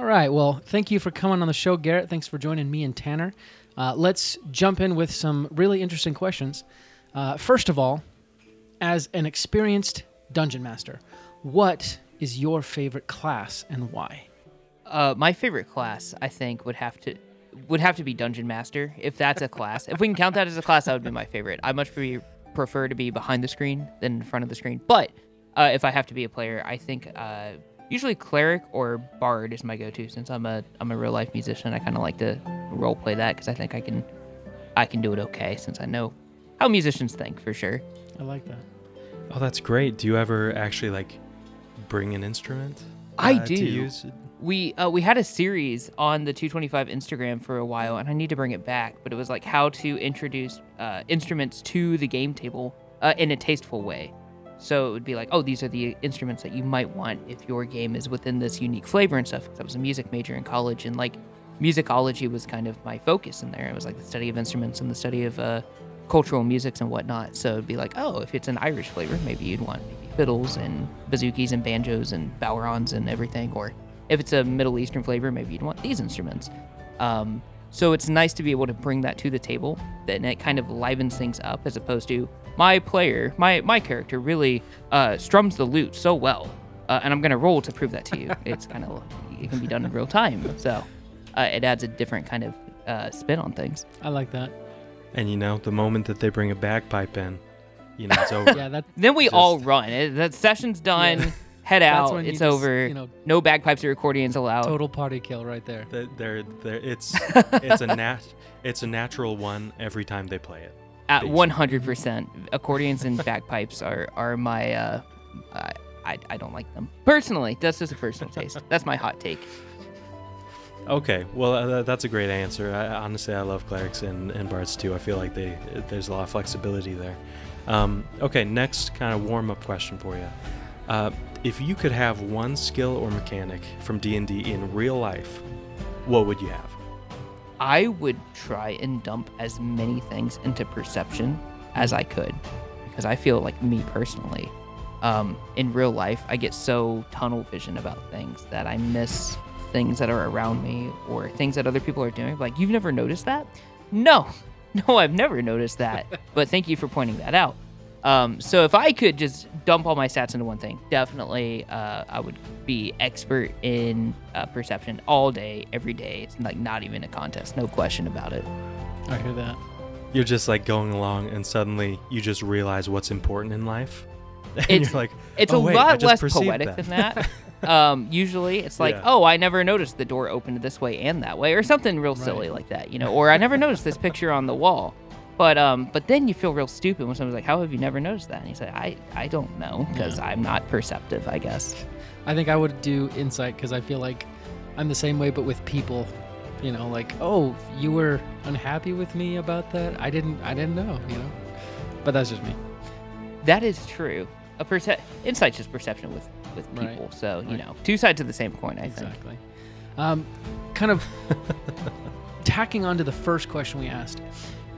All right. Well, thank you for coming on the show, Garrett. Thanks for joining me and Tanner. Uh, let's jump in with some really interesting questions. Uh, first of all, as an experienced dungeon master, what is your favorite class and why? Uh, my favorite class, I think, would have to would have to be dungeon master. If that's a class, if we can count that as a class, that would be my favorite. I much prefer to be behind the screen than in front of the screen. But uh, if I have to be a player, I think uh, usually cleric or bard is my go-to. Since I'm a I'm a real life musician, I kind of like to role play that because I think I can I can do it okay since I know how musicians think for sure. I like that. Oh, that's great. Do you ever actually like bring an instrument? I uh, do. To use? We uh, we had a series on the 225 Instagram for a while, and I need to bring it back. But it was like how to introduce uh, instruments to the game table uh, in a tasteful way. So it would be like, oh, these are the instruments that you might want if your game is within this unique flavor and stuff. Because I was a music major in college, and like musicology was kind of my focus in there. It was like the study of instruments and the study of uh, cultural musics and whatnot. So it'd be like, oh, if it's an Irish flavor, maybe you'd want maybe fiddles and bouzoukis and banjos and bodhráns and everything. Or if it's a Middle Eastern flavor, maybe you'd want these instruments. Um, so it's nice to be able to bring that to the table, and it kind of livens things up as opposed to my player, my my character really uh, strums the lute so well, uh, and I'm gonna roll to prove that to you. it's kind of it can be done in real time, so uh, it adds a different kind of uh, spin on things. I like that. And you know, the moment that they bring a bagpipe in, you know, it's over. Yeah, that Then we Just- all run. It, that session's done. Yeah. Head That's out. when you It's just, over. you know- no bagpipes or accordions allowed. total party kill right there. They're, they're, they're, it's it's a nat it's a natural one every time they play it. At 100%. Accordions and bagpipes are are my. Uh, I, I I don't like them personally. That's just a personal taste. That's my hot take. Okay, well uh, that's a great answer. I, honestly, I love clerics and, and bards too. I feel like they there's a lot of flexibility there. Um, okay, next kind of warm up question for you. Uh, if you could have one skill or mechanic from D and D in real life, what would you have? I would try and dump as many things into perception as I could because I feel like me personally, um, in real life, I get so tunnel vision about things that I miss things that are around me or things that other people are doing. Like, you've never noticed that? No, no, I've never noticed that. but thank you for pointing that out. Um, so if I could just dump all my stats into one thing, definitely uh, I would be expert in uh, perception all day, every day. It's like not even a contest, no question about it. I hear that. You're just like going along, and suddenly you just realize what's important in life, and It's- you're like, It's "Oh, a wait, lot less poetic that." than that. um, usually, it's like, Yeah. oh, I never noticed the door opened this way and that way, or something real silly like that, you know. Or I never noticed this picture on the wall. But um, but then you feel real stupid when someone's like, "How have you never noticed that?" And you say, "I I don't know because I'm not perceptive, I guess." I think I would do insight because I feel like I'm the same way, but with people. You know, like, oh, you were unhappy with me about that. I didn't. I didn't know. You know, but that's just me. That is true. A perce- insight's just perception with with Right. people. So you Right. know, two sides of the same coin. I think. Exactly. Um, kind of tacking on to the first question we asked.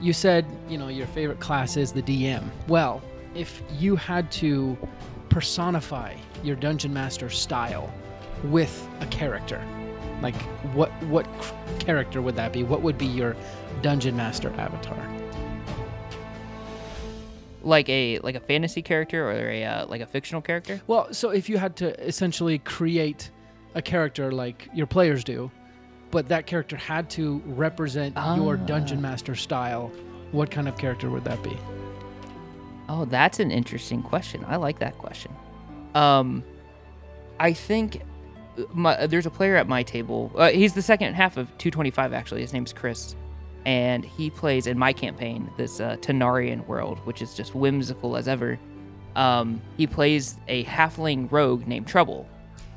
You said, you know, your favorite class is the DM. Well, if you had to personify your dungeon master style with a character, like what what character would that be? What would be your dungeon master avatar? Like a like a fantasy character or a uh, like a fictional character. Well, so if you had to essentially create a character like your players do, but that character had to represent your dungeon Ah. master style, what kind of character would that be? Oh, that's an interesting question. I like that question. Um, I think uh, my, there's a player at my table. Uh, he's the second half of 225, actually. His name's Chris. And he plays in my campaign this uh, Tenarian world, which is just whimsical as ever. Um, he plays a halfling rogue named Trouble.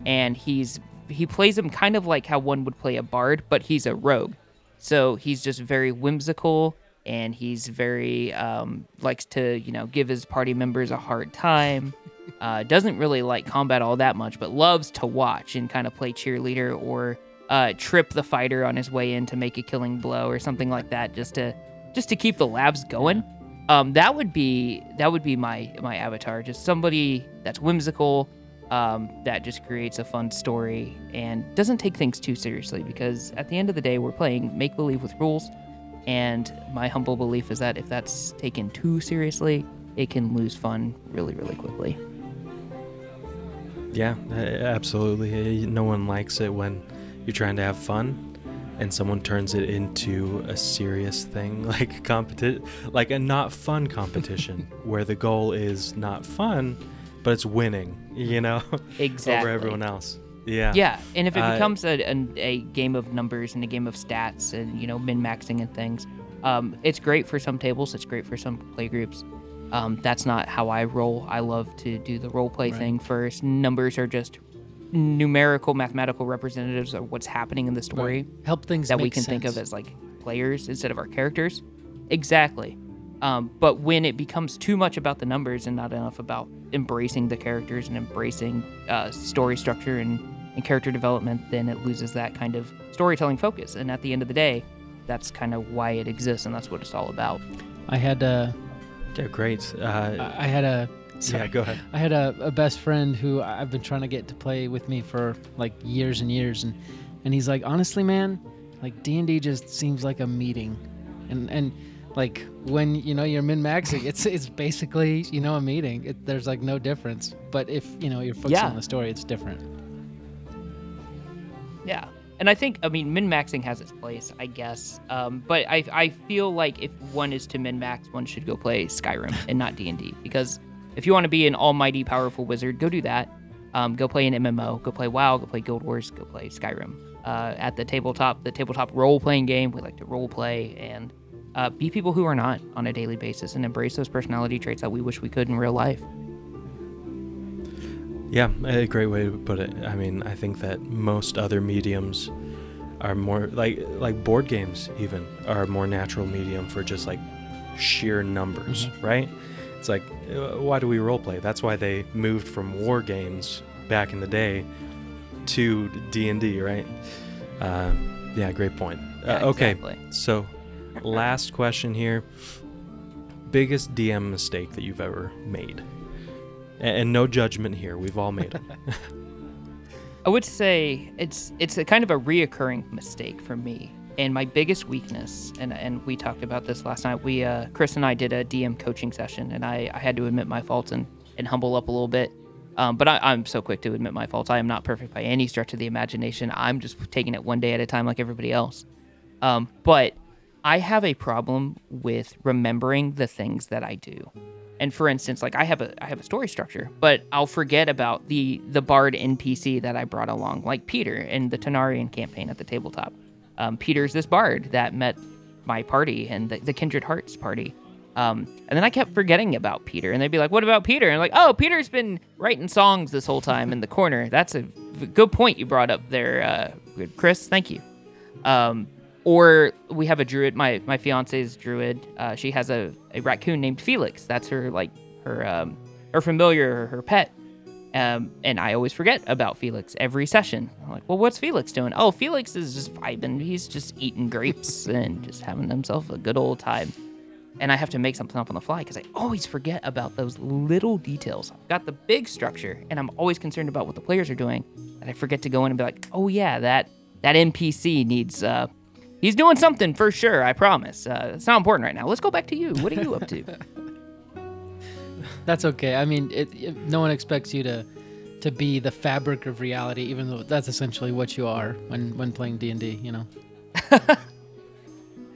And he's he plays him kind of like how one would play a bard, but he's a rogue. So he's just very whimsical and he's very um, likes to you know give his party members a hard time. Uh, doesn't really like combat all that much, but loves to watch and kind of play cheerleader or uh, trip the fighter on his way in to make a killing blow or something like that, just to just to keep the labs going. Um, that would be that would be my my avatar, just somebody that's whimsical, um, that just creates a fun story and doesn't take things too seriously because at the end of the day, we're playing make believe with rules. And my humble belief is that if that's taken too seriously, it can lose fun really, really quickly. Yeah, absolutely. No one likes it when you're trying to have fun and someone turns it into a serious thing like like a not fun competition where the goal is not fun but it's winning, you know, Exactly. over everyone else. Yeah. Yeah, and if it Uh, becomes a, a, a game of numbers and a game of stats and you know min maxing and things, um, it's great for some tables. It's great for some play groups. Um, that's not how I roll. I love to do the role play Right. thing first. Numbers are just numerical, mathematical representatives of what's happening in the story Help things that we make can think of as like players instead of our characters. Exactly. Um, but when it becomes too much about the numbers and not enough about embracing the characters and embracing uh, story structure and, and character development, then it loses that kind of storytelling focus. And at the end of the day, that's kind of why it exists and that's what it's all about. I had a, Yeah, great. Uh, I had a, yeah, go ahead. I had a, a best friend who I've been trying to get to play with me for like years and years, and and he's like, honestly, man, like D and D just seems like a meeting, and and like when you know you're min maxing, it's it's basically you know a meeting. It, there's like no difference, but if you know you're focusing Yeah. on the story, it's different. Yeah. And I think, I mean, min maxing has its place, I guess. Um, but I, I feel like if one is to min max, one should go play Skyrim and not D and D because if you want to be an almighty powerful wizard, go do that. Um, go play an MMO. Go play WoW. Go play Guild Wars. Go play Skyrim. Uh, at the tabletop, the tabletop role playing game, we like to role play and uh, be people who are not on a daily basis and embrace those personality traits that we wish we could in real life. Yeah, a great way to put it. I mean, I think that most other mediums are more like like board games even are a more natural medium for just like sheer numbers, right? It's like uh, why do we role play? That's why they moved from war games back in the day to D&D, right? Uh, yeah, great point. Yeah, uh, okay. exactly. So, last question here. Biggest DM mistake that you've ever made? A- And no judgment here. We've all made it. I would say it's it's a kind of a reoccurring mistake for me. And my biggest weakness, and, and we talked about this last night. We uh, Chris and I did a DM coaching session, and I, I had to admit my faults and, and humble up a little bit. Um, but I, I'm so quick to admit my faults. I am not perfect by any stretch of the imagination. I'm just taking it one day at a time, like everybody else. Um, but I have a problem with remembering the things that I do. And for instance, like I have a I have a story structure, but I'll forget about the the bard NPC that I brought along, like Peter in the Tenarian campaign at the tabletop. Um, Peter's this bard that met my party and the, the Kindred Hearts party. Um, and then I kept forgetting about Peter, and they'd be like, "What about Peter?" And I'm like, "Oh, Peter's been writing songs this whole time in the corner." That's a good point you brought up there, uh, Chris. Thank you. Um, or we have a druid. My my fiance's druid. Uh, she has a, a raccoon named Felix. That's her like her um, her familiar, her pet. Um, and I always forget about Felix every session. I'm like, well, what's Felix doing? Oh, Felix is just vibing. He's just eating grapes and just having himself a good old time. And I have to make something up on the fly because I always forget about those little details. I've got the big structure, and I'm always concerned about what the players are doing. And I forget to go in and be like, oh yeah, that that NPC needs uh, He's doing something for sure. I promise. Uh, it's not important right now. Let's go back to you. What are you up to? That's okay. I mean, it, it, no one expects you to to be the fabric of reality, even though that's essentially what you are when when playing D and D. You know.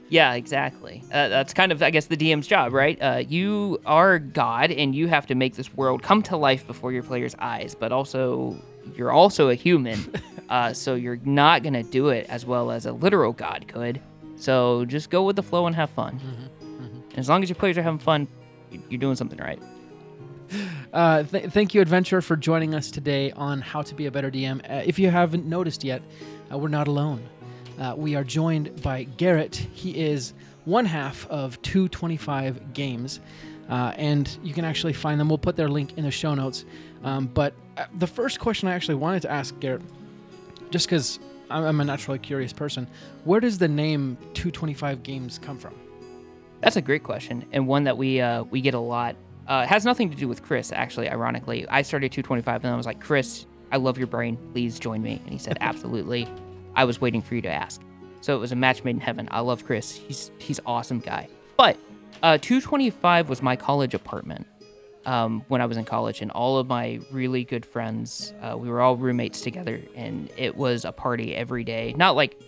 yeah, exactly. Uh, that's kind of, I guess, the DM's job, right? Uh, you are God, and you have to make this world come to life before your players' eyes. But also, you're also a human, uh, so you're not gonna do it as well as a literal God could. So just go with the flow and have fun. As long as your players are having fun, you- you're doing something right. Uh, th- thank you, Adventurer, for joining us today on How to Be a Better DM. Uh, if you haven't noticed yet, uh, we're not alone. Uh, we are joined by Garrett. He is one half of 225 Games, uh, and you can actually find them. We'll put their link in the show notes. Um, but uh, the first question I actually wanted to ask Garrett, just because I'm, I'm a naturally curious person, where does the name 225 Games come from? That's a great question, and one that we uh, we get a lot. Uh, it has nothing to do with Chris, actually. Ironically, I started 225, and I was like, Chris, I love your brain. Please join me. And he said, absolutely. I was waiting for you to ask. So it was a match made in heaven. I love Chris. He's he's awesome guy. But uh, 225 was my college apartment um, when I was in college, and all of my really good friends, uh, we were all roommates together, and it was a party every day. Not like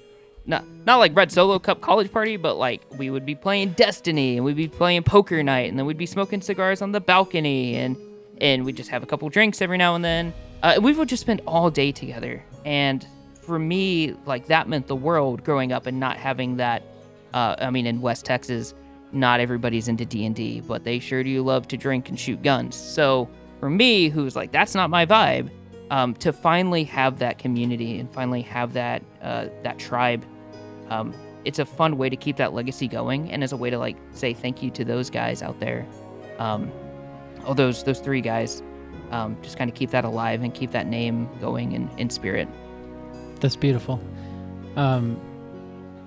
not not like Red Solo Cup college party, but like we would be playing Destiny and we'd be playing poker night, and then we'd be smoking cigars on the balcony, and and we'd just have a couple drinks every now and then. Uh, we would just spend all day together, and for me, like that meant the world growing up and not having that. Uh, I mean, in West Texas, not everybody's into D and D, but they sure do love to drink and shoot guns. So for me, who's like that's not my vibe, um, to finally have that community and finally have that uh, that tribe, um, it's a fun way to keep that legacy going, and as a way to like say thank you to those guys out there, um, all those those three guys, um, just kind of keep that alive and keep that name going in, in spirit. That's beautiful. Um,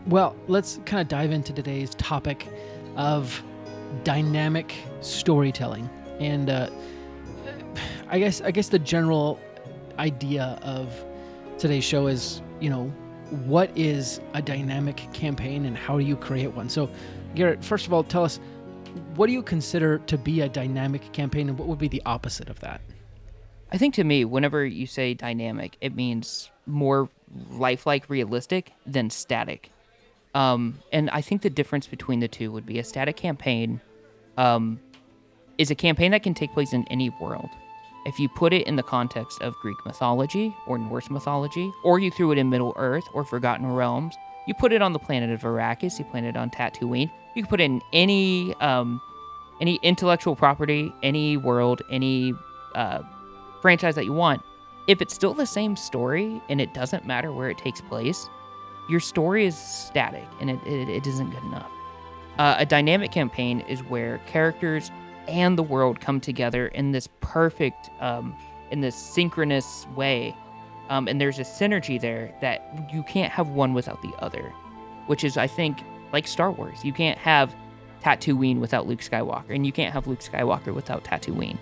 well, let's kind of dive into today's topic of dynamic storytelling, and uh, I guess I guess the general idea of today's show is, you know, what is a dynamic campaign and how do you create one? So, Garrett, first of all, tell us what do you consider to be a dynamic campaign, and what would be the opposite of that? I think to me, whenever you say dynamic, it means more lifelike, realistic than static. Um, and I think the difference between the two would be a static campaign um, is a campaign that can take place in any world. If you put it in the context of Greek mythology or Norse mythology, or you threw it in Middle Earth or Forgotten Realms, you put it on the planet of Arrakis, you put it on Tatooine, you can put it in any um, any intellectual property, any world, any uh, franchise that you want, if it's still the same story and it doesn't matter where it takes place, your story is static and it, it, it isn't good enough. Uh, a dynamic campaign is where characters and the world come together in this perfect, um, in this synchronous way. Um, and there's a synergy there that you can't have one without the other, which is, I think, like Star Wars. You can't have Tatooine without Luke Skywalker, and you can't have Luke Skywalker without Tatooine.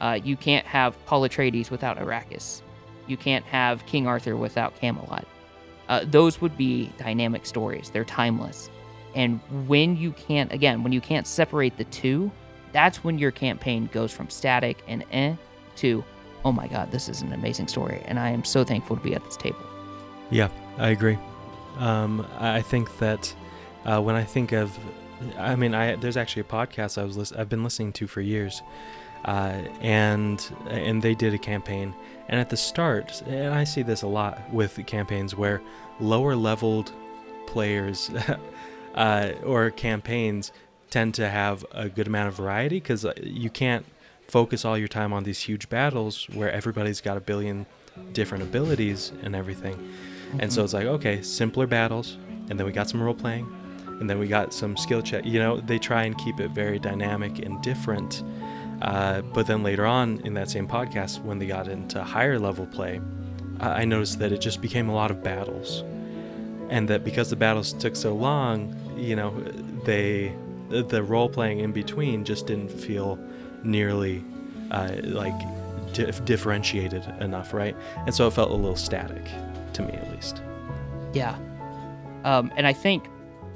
Uh, you can't have Paul Atreides without Arrakis. You can't have King Arthur without Camelot. Uh, those would be dynamic stories. They're timeless. And when you can't, again, when you can't separate the two, that's when your campaign goes from static and eh to, oh my God, this is an amazing story. And I am so thankful to be at this table. Yeah, I agree. Um, I think that uh, when I think of, I mean, I there's actually a podcast I was lis- I've been listening to for years, uh, and and they did a campaign. And at the start, and I see this a lot with campaigns where lower leveled players uh, or campaigns tend to have a good amount of variety because you can't focus all your time on these huge battles where everybody's got a billion different abilities and everything. And so it's like, okay, simpler battles, and then we got some role playing, and then we got some skill check. You know, they try and keep it very dynamic and different. Uh, but then later on in that same podcast, when they got into higher level play, I noticed that it just became a lot of battles, and that because the battles took so long, you know, they the role playing in between just didn't feel nearly uh, like dif- differentiated enough, right? And so it felt a little static to me, at least. Yeah. Um, and I think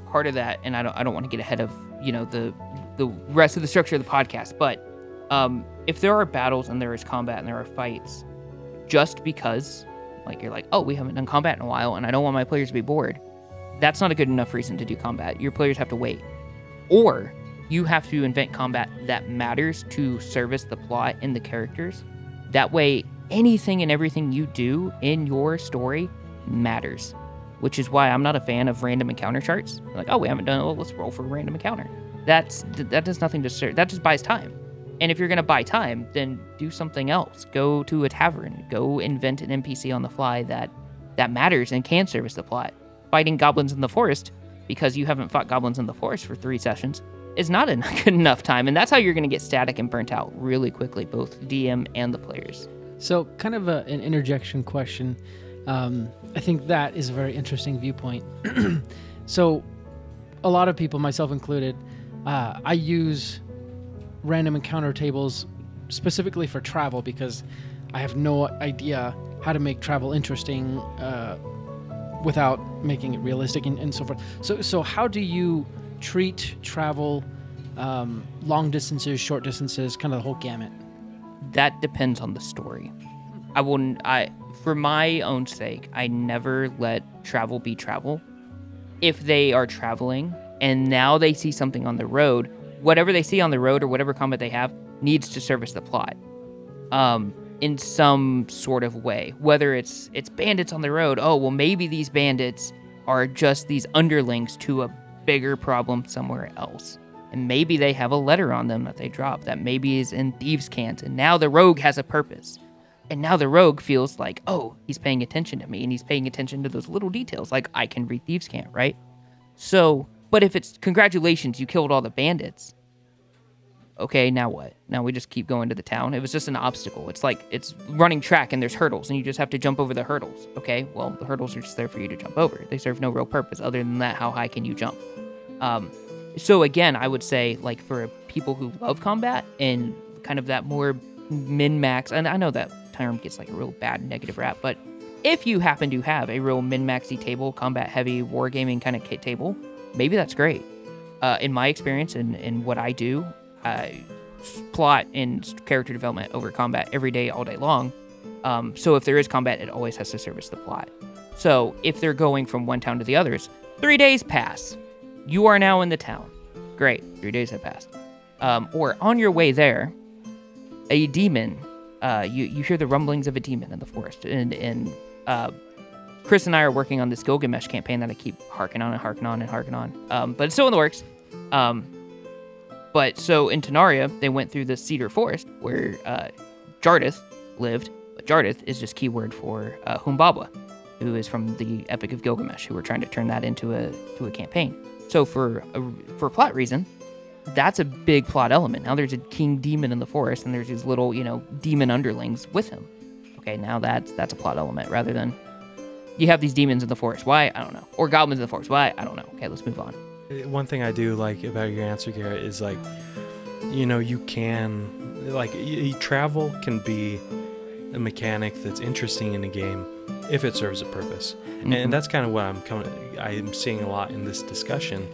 part of that, and I don't, I don't want to get ahead of you know the the rest of the structure of the podcast, but um, if there are battles and there is combat and there are fights, just because like you're like, oh, we haven't done combat in a while, and I don't want my players to be bored, that's not a good enough reason to do combat. Your players have to wait, or you have to invent combat that matters to service the plot and the characters. That way, anything and everything you do in your story matters. Which is why I'm not a fan of random encounter charts. Like, oh, we haven't done it. Well, let's roll for a random encounter. That's that does nothing to serve. That just buys time. And if you're gonna buy time, then do something else. Go to a tavern. Go invent an NPC on the fly that that matters and can service the plot. Fighting goblins in the forest because you haven't fought goblins in the forest for three sessions is not a good enough time, and that's how you're gonna get static and burnt out really quickly, both DM and the players. So, kind of a, an interjection question. Um, I think that is a very interesting viewpoint. so, a lot of people, myself included, uh, I use random encounter tables specifically for travel because I have no idea how to make travel interesting uh, without making it realistic and, and so forth. So, so how do you treat travel, um, long distances, short distances, kind of the whole gamut? that depends on the story. I wouldn't. I for my own sake, I never let travel be travel. If they are traveling and now they see something on the road, whatever they see on the road or whatever combat they have needs to service the plot, um, in some sort of way. Whether it's it's bandits on the road. Oh well, maybe these bandits are just these underlings to a bigger problem somewhere else and maybe they have a letter on them that they drop that maybe is in thieves' cant, and now the rogue has a purpose. And now the rogue feels like, oh, he's paying attention to me, and he's paying attention to those little details, like I can read thieves' cant, right? So, but if it's congratulations, you killed all the bandits. Okay, now what? Now we just keep going to the town. It was just an obstacle. It's like it's running track and there's hurdles, and you just have to jump over the hurdles. Okay, well the hurdles are just there for you to jump over. They serve no real purpose other than that. How high can you jump? Um, so again, I would say like for people who love combat and kind of that more min max, and I know that term gets like a real bad negative rap, but if you happen to have a real min maxy table, combat heavy, wargaming kind of kit table, maybe that's great. Uh, in my experience and, and what I do, uh, plot and character development over combat every day, all day long. Um, so if there is combat, it always has to service the plot. So if they're going from one town to the others, three days pass. You are now in the town. Great, three days have passed. Um, or on your way there, a demon. Uh, you you hear the rumblings of a demon in the forest, and and uh, Chris and I are working on this Gilgamesh campaign that I keep harking on and harking on and harking on. Um, but it's still in the works. Um, but so in Tenaria, they went through the cedar forest where uh, Jardith lived. But Jardith is just keyword for uh, Humbaba, who is from the Epic of Gilgamesh, who were trying to turn that into a to a campaign. So for a, for plot reason, that's a big plot element. Now there's a king demon in the forest, and there's these little you know demon underlings with him. Okay, now that's that's a plot element rather than you have these demons in the forest. Why? I don't know. Or goblins in the forest. Why? I don't know. Okay, let's move on. One thing I do like about your answer, Garrett, is like, you know, you can, like, y- travel can be a mechanic that's interesting in a game if it serves a purpose. Mhm. And that's kind of what I'm coming, I'm seeing a lot in this discussion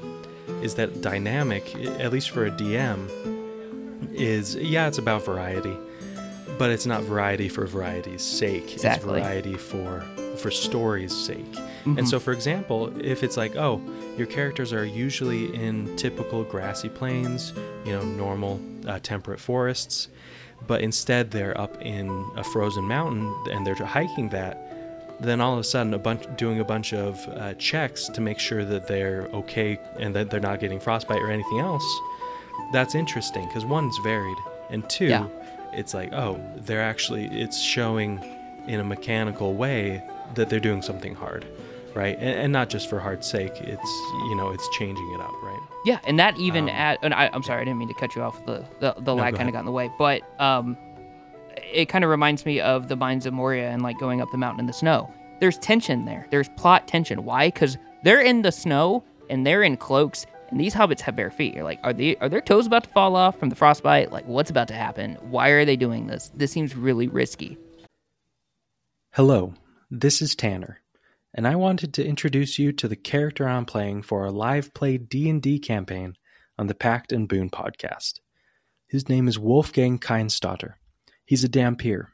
is that dynamic, at least for a DM, is, yeah, it's about variety, but it's not variety for variety's sake. Exactly. It's variety for, for story's sake. Mhm. And so, for example, if it's like, oh, your characters are usually in typical grassy plains, you know, normal uh, temperate forests, but instead they're up in a frozen mountain and they're hiking that, then all of a sudden, a bunch doing a bunch of uh, checks to make sure that they're okay and that they're not getting frostbite or anything else. That's interesting because one's varied, and two, Yeah. It's like, oh, they're actually it's showing in a mechanical way that they're doing something hard, right? And, and not just for hard's sake. It's you know it's changing it up, right? Yeah, and that even Um, add. And I, I'm sorry, I didn't mean to cut you off. The the, the lag kind of got in the way, but um, it kind of reminds me of the Mines of Moria and like going up the mountain in the snow. There's tension there. There's plot tension. Why? Because they're in the snow and they're in cloaks, and these hobbits have bare feet. You're like, are they are their toes about to fall off from the frostbite? Like, what's about to happen? Why are they doing this? This seems really risky. Hello, this is Tanner, and I wanted to introduce you to the character I'm playing for our live play D&D campaign on the Pact and Boon podcast. His name is Wolfgang Keinstotter. He's a Dhampir,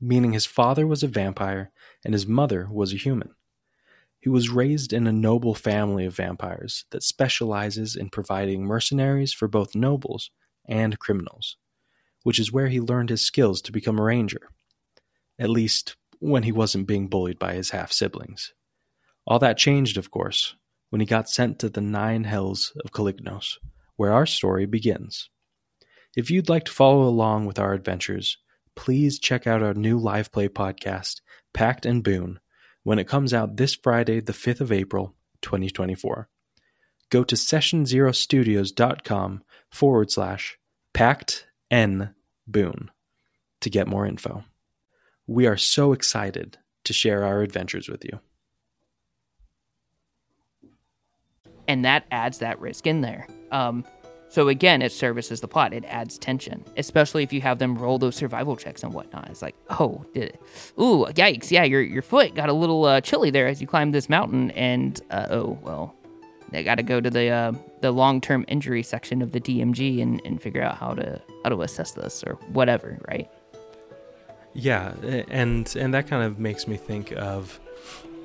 meaning his father was a vampire and his mother was a human. He was raised in a noble family of vampires that specializes in providing mercenaries for both nobles and criminals, which is where he learned his skills to become a ranger. At least when he wasn't being bullied by his half siblings. All that changed, of course, when he got sent to the nine hells of Calignos, where our story begins. If you'd like to follow along with our adventures, please check out our new live play podcast, Pact and Boon, when it comes out this Friday, the 5th of April, 2024. Go to sessionzerostudios.com forward slash Pact N Boon to get more info. We are so excited to share our adventures with you. and that adds that risk in there. Um, So again, it services the plot. It adds tension, especially if you have them roll those survival checks and whatnot. It's like, oh, did it? Ooh, yikes! Yeah, your your foot got a little uh, chilly there as you climbed this mountain, and uh, oh well, they got to go to the uh, the long term injury section of the DMG and, and figure out how to how to assess this or whatever, right? Yeah, and and that kind of makes me think of,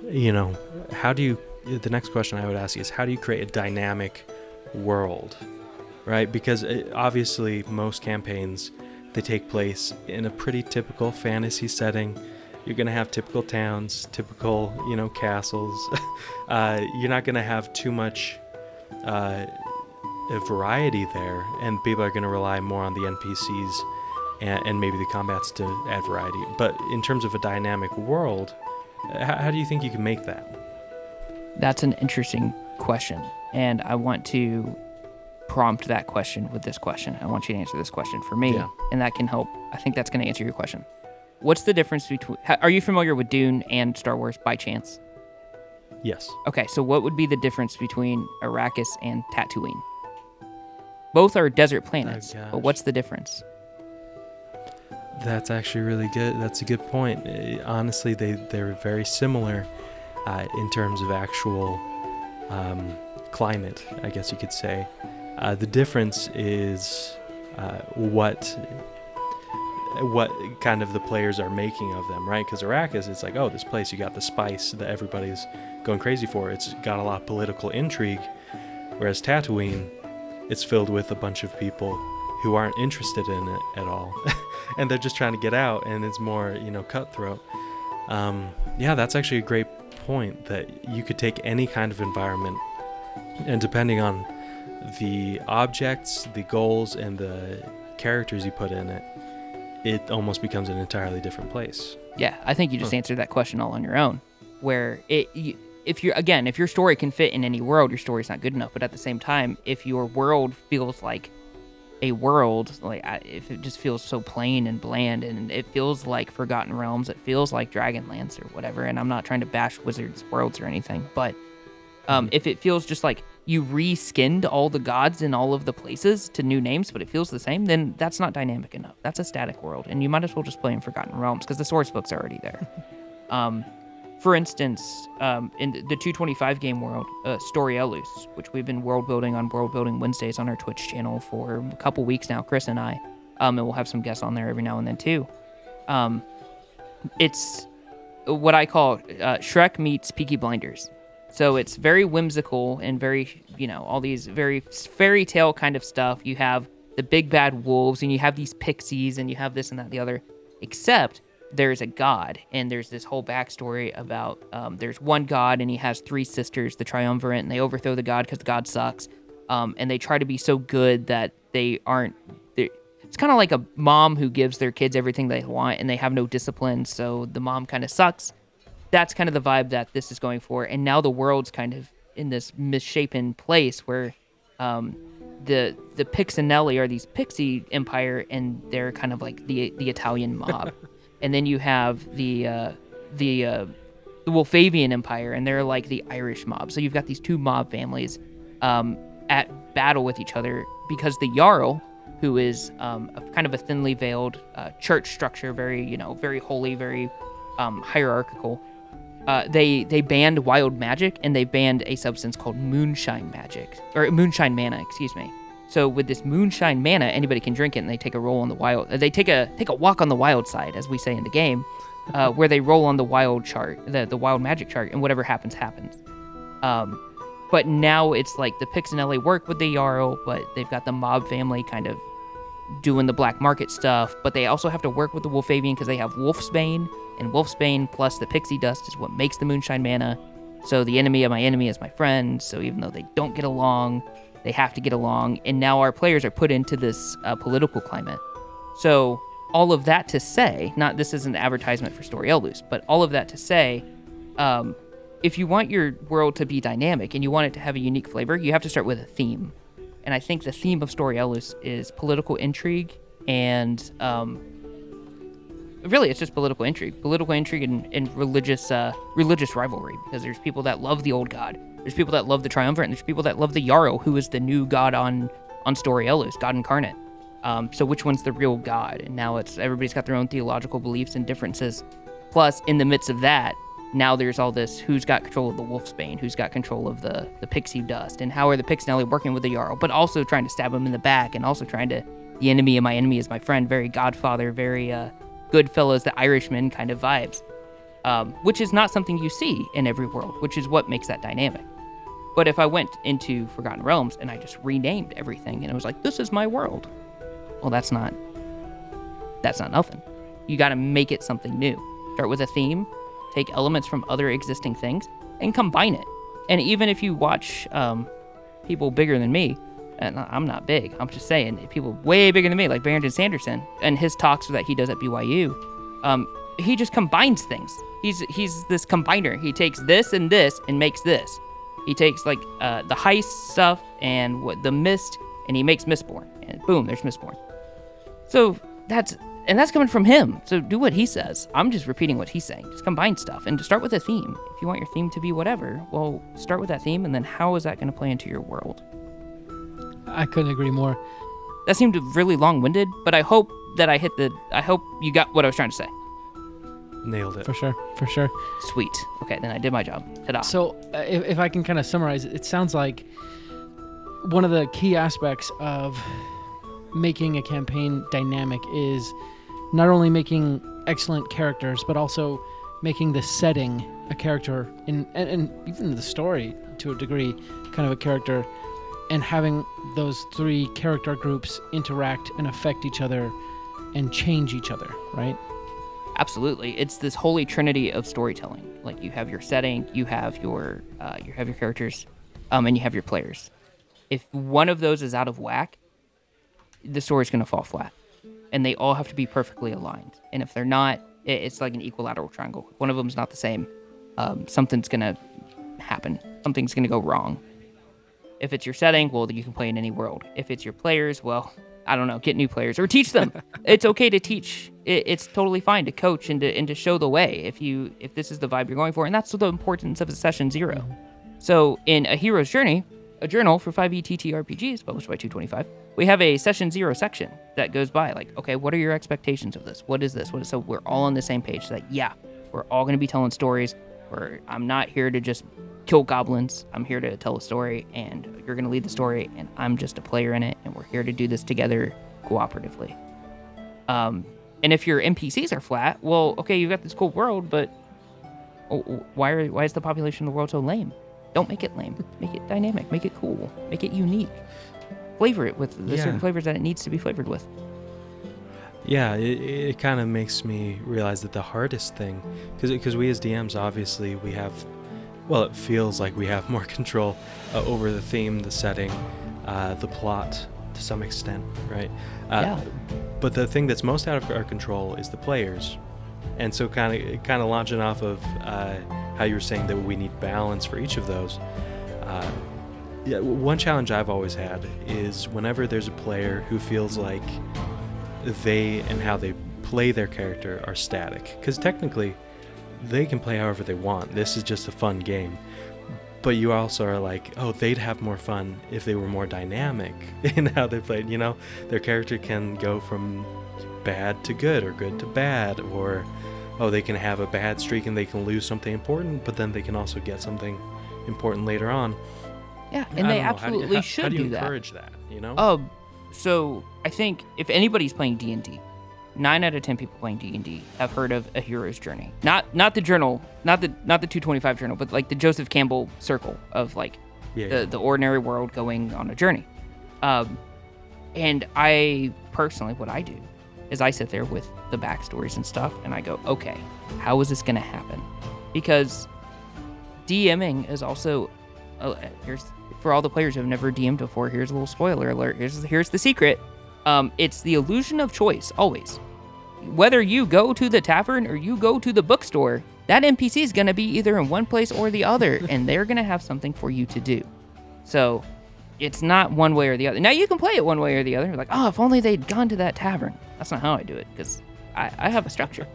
you know, how do you? The next question I would ask is how do you create a dynamic world, right? Because uh, obviously most campaigns they take place in a pretty typical fantasy setting. You're gonna have typical towns, typical you know castles. uh, you're not gonna have too much uh, variety there, and people are gonna rely more on the NPCs and, and maybe the combats to add variety. But in terms of a dynamic world, how, how do you think you can make that? That's an interesting question, and I want to prompt that question with this question. I want you to answer this question for me, Yeah. and that can help. I think that's going to answer your question. What's the difference between? Are you familiar with Dune and Star Wars by chance? Yes. Okay, so what would be the difference between Arrakis and Tatooine? Both are desert planets, but what's the difference? That's actually really good. That's a good point. Uh, honestly, they they're very similar uh, in terms of actual um, climate, I guess you could say. Uh, the difference is uh, what what kind of the players are making of them, right? Because Arrakis, it's like, oh, this place, you got the spice that everybody's going crazy for. It's got a lot of political intrigue, whereas Tatooine, it's filled with a bunch of people who aren't interested in it at all, and they're just trying to get out, and it's more, you know, cutthroat. Um, yeah, that's actually a great point. That you could take any kind of environment, and depending on the objects, the goals, and the characters you put in it, it almost becomes an entirely different place. Yeah, I think you just Huh. answered that question all on your own. Where it, you, if you're again, if your story can fit in any world, your story's not good enough. But at the same time, if your world feels like a world, like I- if it just feels so plain and bland, and it feels like Forgotten Realms, it feels like Dragonlance or whatever. And I'm not trying to bash Wizards Worlds or anything, but um, if it feels just like you reskinned all the gods in all of the places to new names, but it feels the same, then that's not dynamic enough. That's a static world, and you might as well just play in Forgotten Realms because the source book's already there. um, for instance, um, in the 225 game world, uh, Story Elus, which we've been world building on World Building Wednesdays on our Twitch channel for a couple weeks now, Chris and I, um, and we'll have some guests on there every now and then too. Um, it's what I call uh, Shrek meets Peaky Blinders. So it's very whimsical and very, you know, all these very fairy tale kind of stuff. You have the big bad wolves and you have these pixies and you have this and that and the other. Except there's a god and there's this whole backstory about um, there's one god and he has three sisters, the triumvirate, and they overthrow the god because the god sucks. Um, and they try to be so good that they aren't. It's kind of like a mom who gives their kids everything they want and they have no discipline, so the mom kind of sucks that's kind of the vibe that this is going for. And now the world's kind of in this misshapen place where um, the the Pixinelli are these pixie empire, and they're kind of like the the Italian mob. and then you have the uh, the uh, the Wolfavian Empire, and they're like the Irish mob. So you've got these two mob families um, at battle with each other because the Jarl, who is um, a kind of a thinly veiled uh, church structure, very you know very holy, very um, hierarchical. Uh, they they banned wild magic and they banned a substance called moonshine magic or moonshine mana, excuse me. So with this moonshine mana, anybody can drink it, and they take a roll on the wild. They take a take a walk on the wild side, as we say in the game, uh, where they roll on the wild chart, the the wild magic chart, and whatever happens happens. Um, but now it's like the Pixinelli work with the Jarl, but they've got the mob family kind of doing the black market stuff. But they also have to work with the Wolfavian because they have Wolfsbane, and Wolfsbane plus the pixie dust is what makes the moonshine mana. So the enemy of my enemy is my friend. So even though they don't get along, they have to get along. And now our players are put into this uh, political climate. So all of that to say, not this is an advertisement for Story Eldus, but all of that to say, um, if you want your world to be dynamic and you want it to have a unique flavor, you have to start with a theme. And I think the theme of Story Eldus is political intrigue and um, really it's just political intrigue political intrigue and, and religious uh, religious rivalry because there's people that love the old god there's people that love the triumvirate and there's people that love the yarrow who is the new god on on Story God Incarnate. Um, so which one's the real God? And now it's everybody's got their own theological beliefs and differences. Plus, in the midst of that, now there's all this who's got control of the wolfsbane, who's got control of the the pixie dust, and how are the Pixnelli working with the Jarl, but also trying to stab him in the back, and also trying to the enemy of my enemy is my friend, very Godfather, very uh, Goodfellas, the Irishman kind of vibes, um, which is not something you see in every world, which is what makes that dynamic. But if I went into Forgotten Realms and I just renamed everything and it was like, this is my world, well, that's not that's not nothing. You got to make it something new. Start with a theme, take elements from other existing things, and combine it. And even if you watch um, people bigger than me, and I'm not big, I'm just saying people way bigger than me, like Brandon Sanderson, and his talks that he does at BYU, um, he just combines things. He's he's this combiner. He takes this and this and makes this. He takes like uh, the heist stuff and what the mist, and he makes Mistborn, and boom, there's Mistborn. So that's and that's coming from him. So do what he says. I'm just repeating what he's saying. Just combine stuff and start with a theme. If you want your theme to be whatever, well, start with that theme, and then how is that going to play into your world? I couldn't agree more. That seemed really long-winded, but I hope that I hit the. I hope you got what I was trying to say. Nailed it. For sure, for sure. Sweet. Okay, then I did my job. Ta-da. So, uh, if, if I can kind of summarize it, it sounds like one of the key aspects of making a campaign dynamic is not only making excellent characters, but also making the setting a character in, and, and even the story to a degree, kind of a character, and having those three character groups interact and affect each other and change each other, right? Absolutely, it's this holy trinity of storytelling. Like you have your setting, you have your uh, you have your characters, um, and you have your players. If one of those is out of whack, the story's going to fall flat, and they all have to be perfectly aligned. And if they're not, it's like an equilateral triangle. One of them's not the same, um, something's going to happen. Something's going to go wrong. If it's your setting, well, you can play in any world. If it's your players, well, I don't know, get new players or teach them. it's okay to teach. It, it's totally fine to coach and to and to show the way if you if this is the vibe you're going for, and that's the importance of a session 0 mm-hmm. So in a hero's journey, a journal for E 5e TTRPGs published by 225, we have a session zero section that goes by like, okay, what are your expectations of this? What is this? What is so we're all on the same page. So that yeah, we're all going to be telling stories. Where I'm not here to just kill goblins. I'm here to tell a story, and you're going to lead the story, and I'm just a player in it, and we're here to do this together cooperatively. Um, and if your NPCs are flat, well, okay, you've got this cool world, but why are why is the population of the world so lame? Don't make it lame. Make it dynamic. Make it cool. Make it unique. Flavor it with the certain flavors that it needs to be flavored with. Yeah, it, it kind of makes me realize that the hardest thing, because we as DMs, obviously, we have, well, it feels like we have more control uh, over the theme, the setting, uh, the plot to some extent, right? Uh, Yeah. But the thing that's most out of our control is the players, and so kind of kind of launching off of uh, how you were saying that we need balance for each of those. Uh, yeah, one challenge I've always had is whenever there's a player who feels like they and how they play their character are static. Because technically, they can play however they want. This is just a fun game. But you also are like, oh, they'd have more fun if they were more dynamic in how they played. You know, their character can go from bad to good or good to bad, or oh, they can have a bad streak and they can lose something important, but then they can also get something important later on. Yeah, I and they don't know, how do you- absolutely how- should how do you do encourage that? You know? Um, so I think if anybody's playing D and D, nine out of ten people playing D and D have heard of a hero's journey. Not not the journal, not the not the 225 journal, but like the Joseph Campbell circle of like yeah, the the ordinary world going on a journey. Um, and I personally, what I do is I sit there with the backstories and stuff, and I go, okay, how is this going to happen? Because DMing is also uh, here's for all the players who have never DM'd before. Here's a little spoiler alert. Here's here's the secret. Um, it's the illusion of choice always. Whether you go to the tavern or you go to the bookstore, that NPC is going to be either in one place or the other, and they're going to have something for you to do. So it's not one way or the other. Now you can play it one way or the other. Like, oh, if only they'd gone to that tavern. That's not how I do it because I, I have a structure.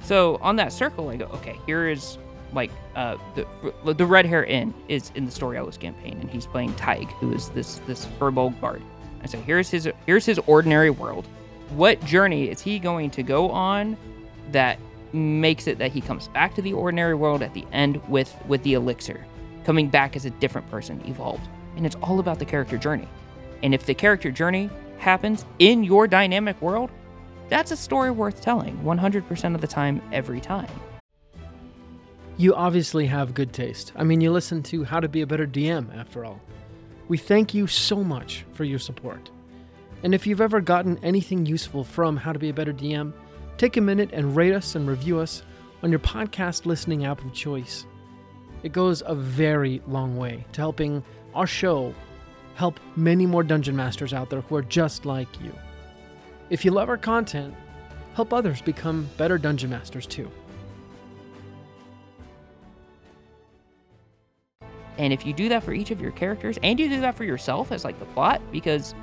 So on that circle, I go, okay, here is like uh, the the red hair inn is in the story Ellis campaign, and he's playing Tig, who is this this Firbolg bard. I say, here's his here's his ordinary world. What journey is he going to go on that makes it that he comes back to the ordinary world at the end with with the elixir, coming back as a different person, evolved. And it's all about the character journey. And if the character journey happens in your dynamic world, that's a story worth telling 100% of the time, every time. You obviously have good taste. I mean, you listen to How to Be a Better DM, after all. We thank you so much for your support. And if you've ever gotten anything useful from How to Be a Better DM, take a minute and rate us and review us on your podcast listening app of choice. It goes a very long way to helping our show help many more dungeon masters out there who are just like you. If you love our content, help others become better dungeon masters too. And if you do that for each of your characters, and you do that for yourself as like the plot, because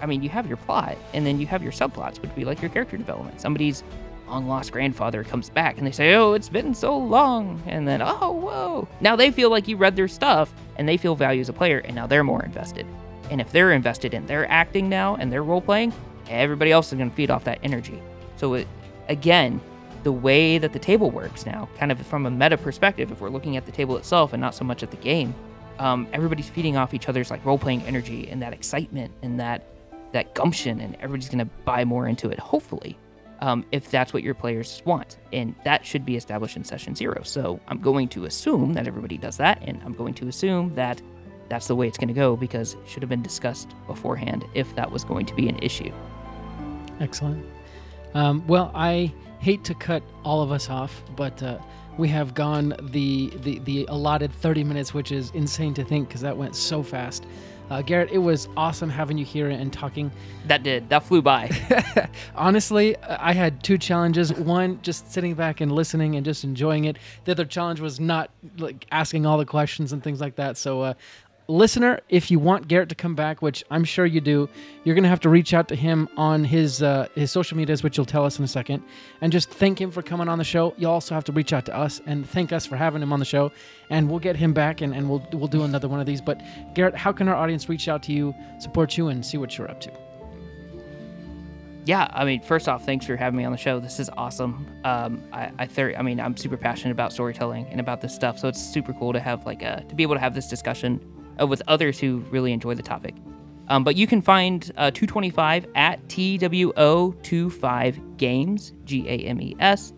I mean, you have your plot, and then you have your subplots, which would be like your character development. Somebody's long lost grandfather comes back, and they say, "Oh, it's been so long," and then, "Oh, whoa!" Now they feel like you read their stuff, and they feel value as a player, and now they're more invested. And if they're invested in their acting now and their role playing, everybody else is going to feed off that energy. So it, again, the way that the table works now, kind of from a meta perspective, if we're looking at the table itself and not so much at the game, um, everybody's feeding off each other's like role playing energy and that excitement and that that gumption, and everybody's gonna buy more into it. Hopefully, um, if that's what your players want, and that should be established in session zero. So I'm going to assume that everybody does that, and I'm going to assume that that's the way it's going to go because it should have been discussed beforehand if that was going to be an issue. Excellent. Um, well, I hate to cut all of us off, but uh, we have gone the, the the allotted 30 minutes, which is insane to think because that went so fast. Uh, Garrett, it was awesome having you here and talking. That did. That flew by. Honestly, I had two challenges. One, just sitting back and listening and just enjoying it. The other challenge was not like asking all the questions and things like that. So uh, listener, if you want Garrett to come back, which I'm sure you do, you're gonna have to reach out to him on his uh, his social medias, which you'll tell us in a second, and just thank him for coming on the show. You'll also have to reach out to us and thank us for having him on the show, and we'll get him back and, and we'll we'll do another one of these. But Garrett, how can our audience reach out to you, support you, and see what you're up to? yeah, I mean, first off, thanks for having me on the show. This is awesome. Um, I, I, I mean, I'm super passionate about storytelling and about this stuff, so it's super cool to have like a to be able to have this discussion uh, with others who really enjoy the topic. Um, but you can find uh, 225 at TWO25 Games, G A M E S,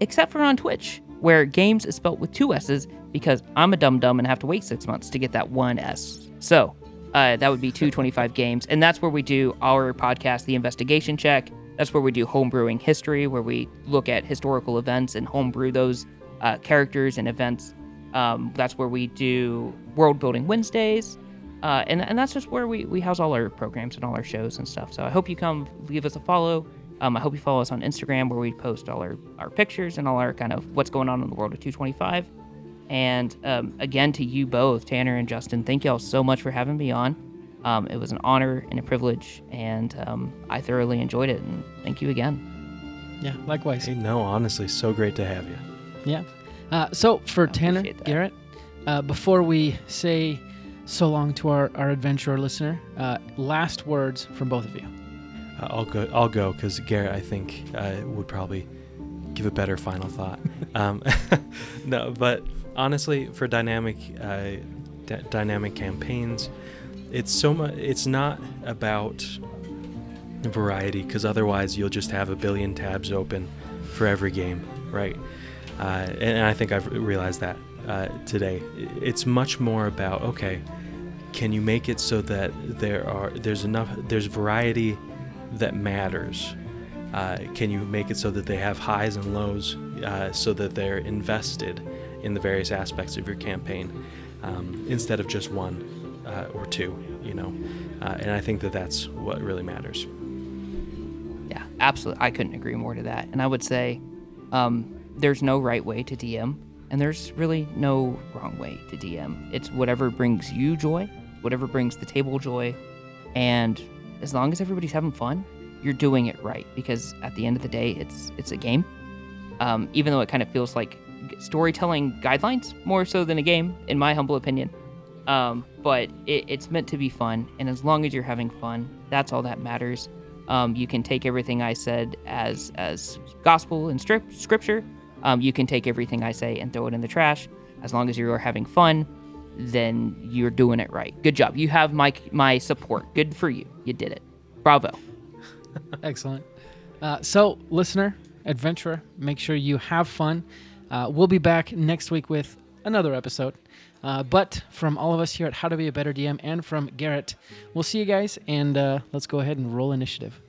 except for on Twitch, where games is spelled with two S's because I'm a dumb dumb and have to wait six months to get that one S. So uh, that would be 225 Games. And that's where we do our podcast, The Investigation Check. That's where we do homebrewing history, where we look at historical events and homebrew those uh, characters and events um, that's where we do World Building Wednesdays. Uh, and, and that's just where we, we house all our programs and all our shows and stuff. So I hope you come give us a follow. Um, I hope you follow us on Instagram where we post all our, our pictures and all our kind of what's going on in the world of 225. And um, again, to you both, Tanner and Justin, thank y'all so much for having me on. Um, it was an honor and a privilege, and um, I thoroughly enjoyed it. And thank you again. Yeah, likewise. Hey, no, honestly, so great to have you. Yeah. Uh, so for Tanner, that. Garrett, uh, before we say so long to our, our adventurer listener, uh, last words from both of you. Uh, I'll go. I'll go because Garrett, I think, uh, would probably give a better final thought. um, no, but honestly, for dynamic, uh, d- dynamic campaigns, it's so much. It's not about variety because otherwise you'll just have a billion tabs open for every game, right? Uh, and I think I've realized that uh, today. It's much more about okay, can you make it so that there are there's enough there's variety that matters. Uh, can you make it so that they have highs and lows, uh, so that they're invested in the various aspects of your campaign, um, instead of just one uh, or two, you know? Uh, and I think that that's what really matters. Yeah, absolutely. I couldn't agree more to that. And I would say um, there's no right way to DM, and there's really no wrong way to DM. It's whatever brings you joy, whatever brings the table joy, and as long as everybody's having fun, you're doing it right. Because at the end of the day, it's it's a game. Um, even though it kind of feels like storytelling guidelines more so than a game, in my humble opinion. Um, but it, it's meant to be fun, and as long as you're having fun, that's all that matters. Um, you can take everything I said as as gospel and strip, scripture. Um, you can take everything I say and throw it in the trash. As long as you are having fun, then you're doing it right. Good job. You have my my support. Good for you. You did it. Bravo. Excellent. Uh, so, listener, adventurer, make sure you have fun. Uh, we'll be back next week with another episode. Uh, but from all of us here at How to Be a Better DM and from Garrett, we'll see you guys and uh, let's go ahead and roll initiative.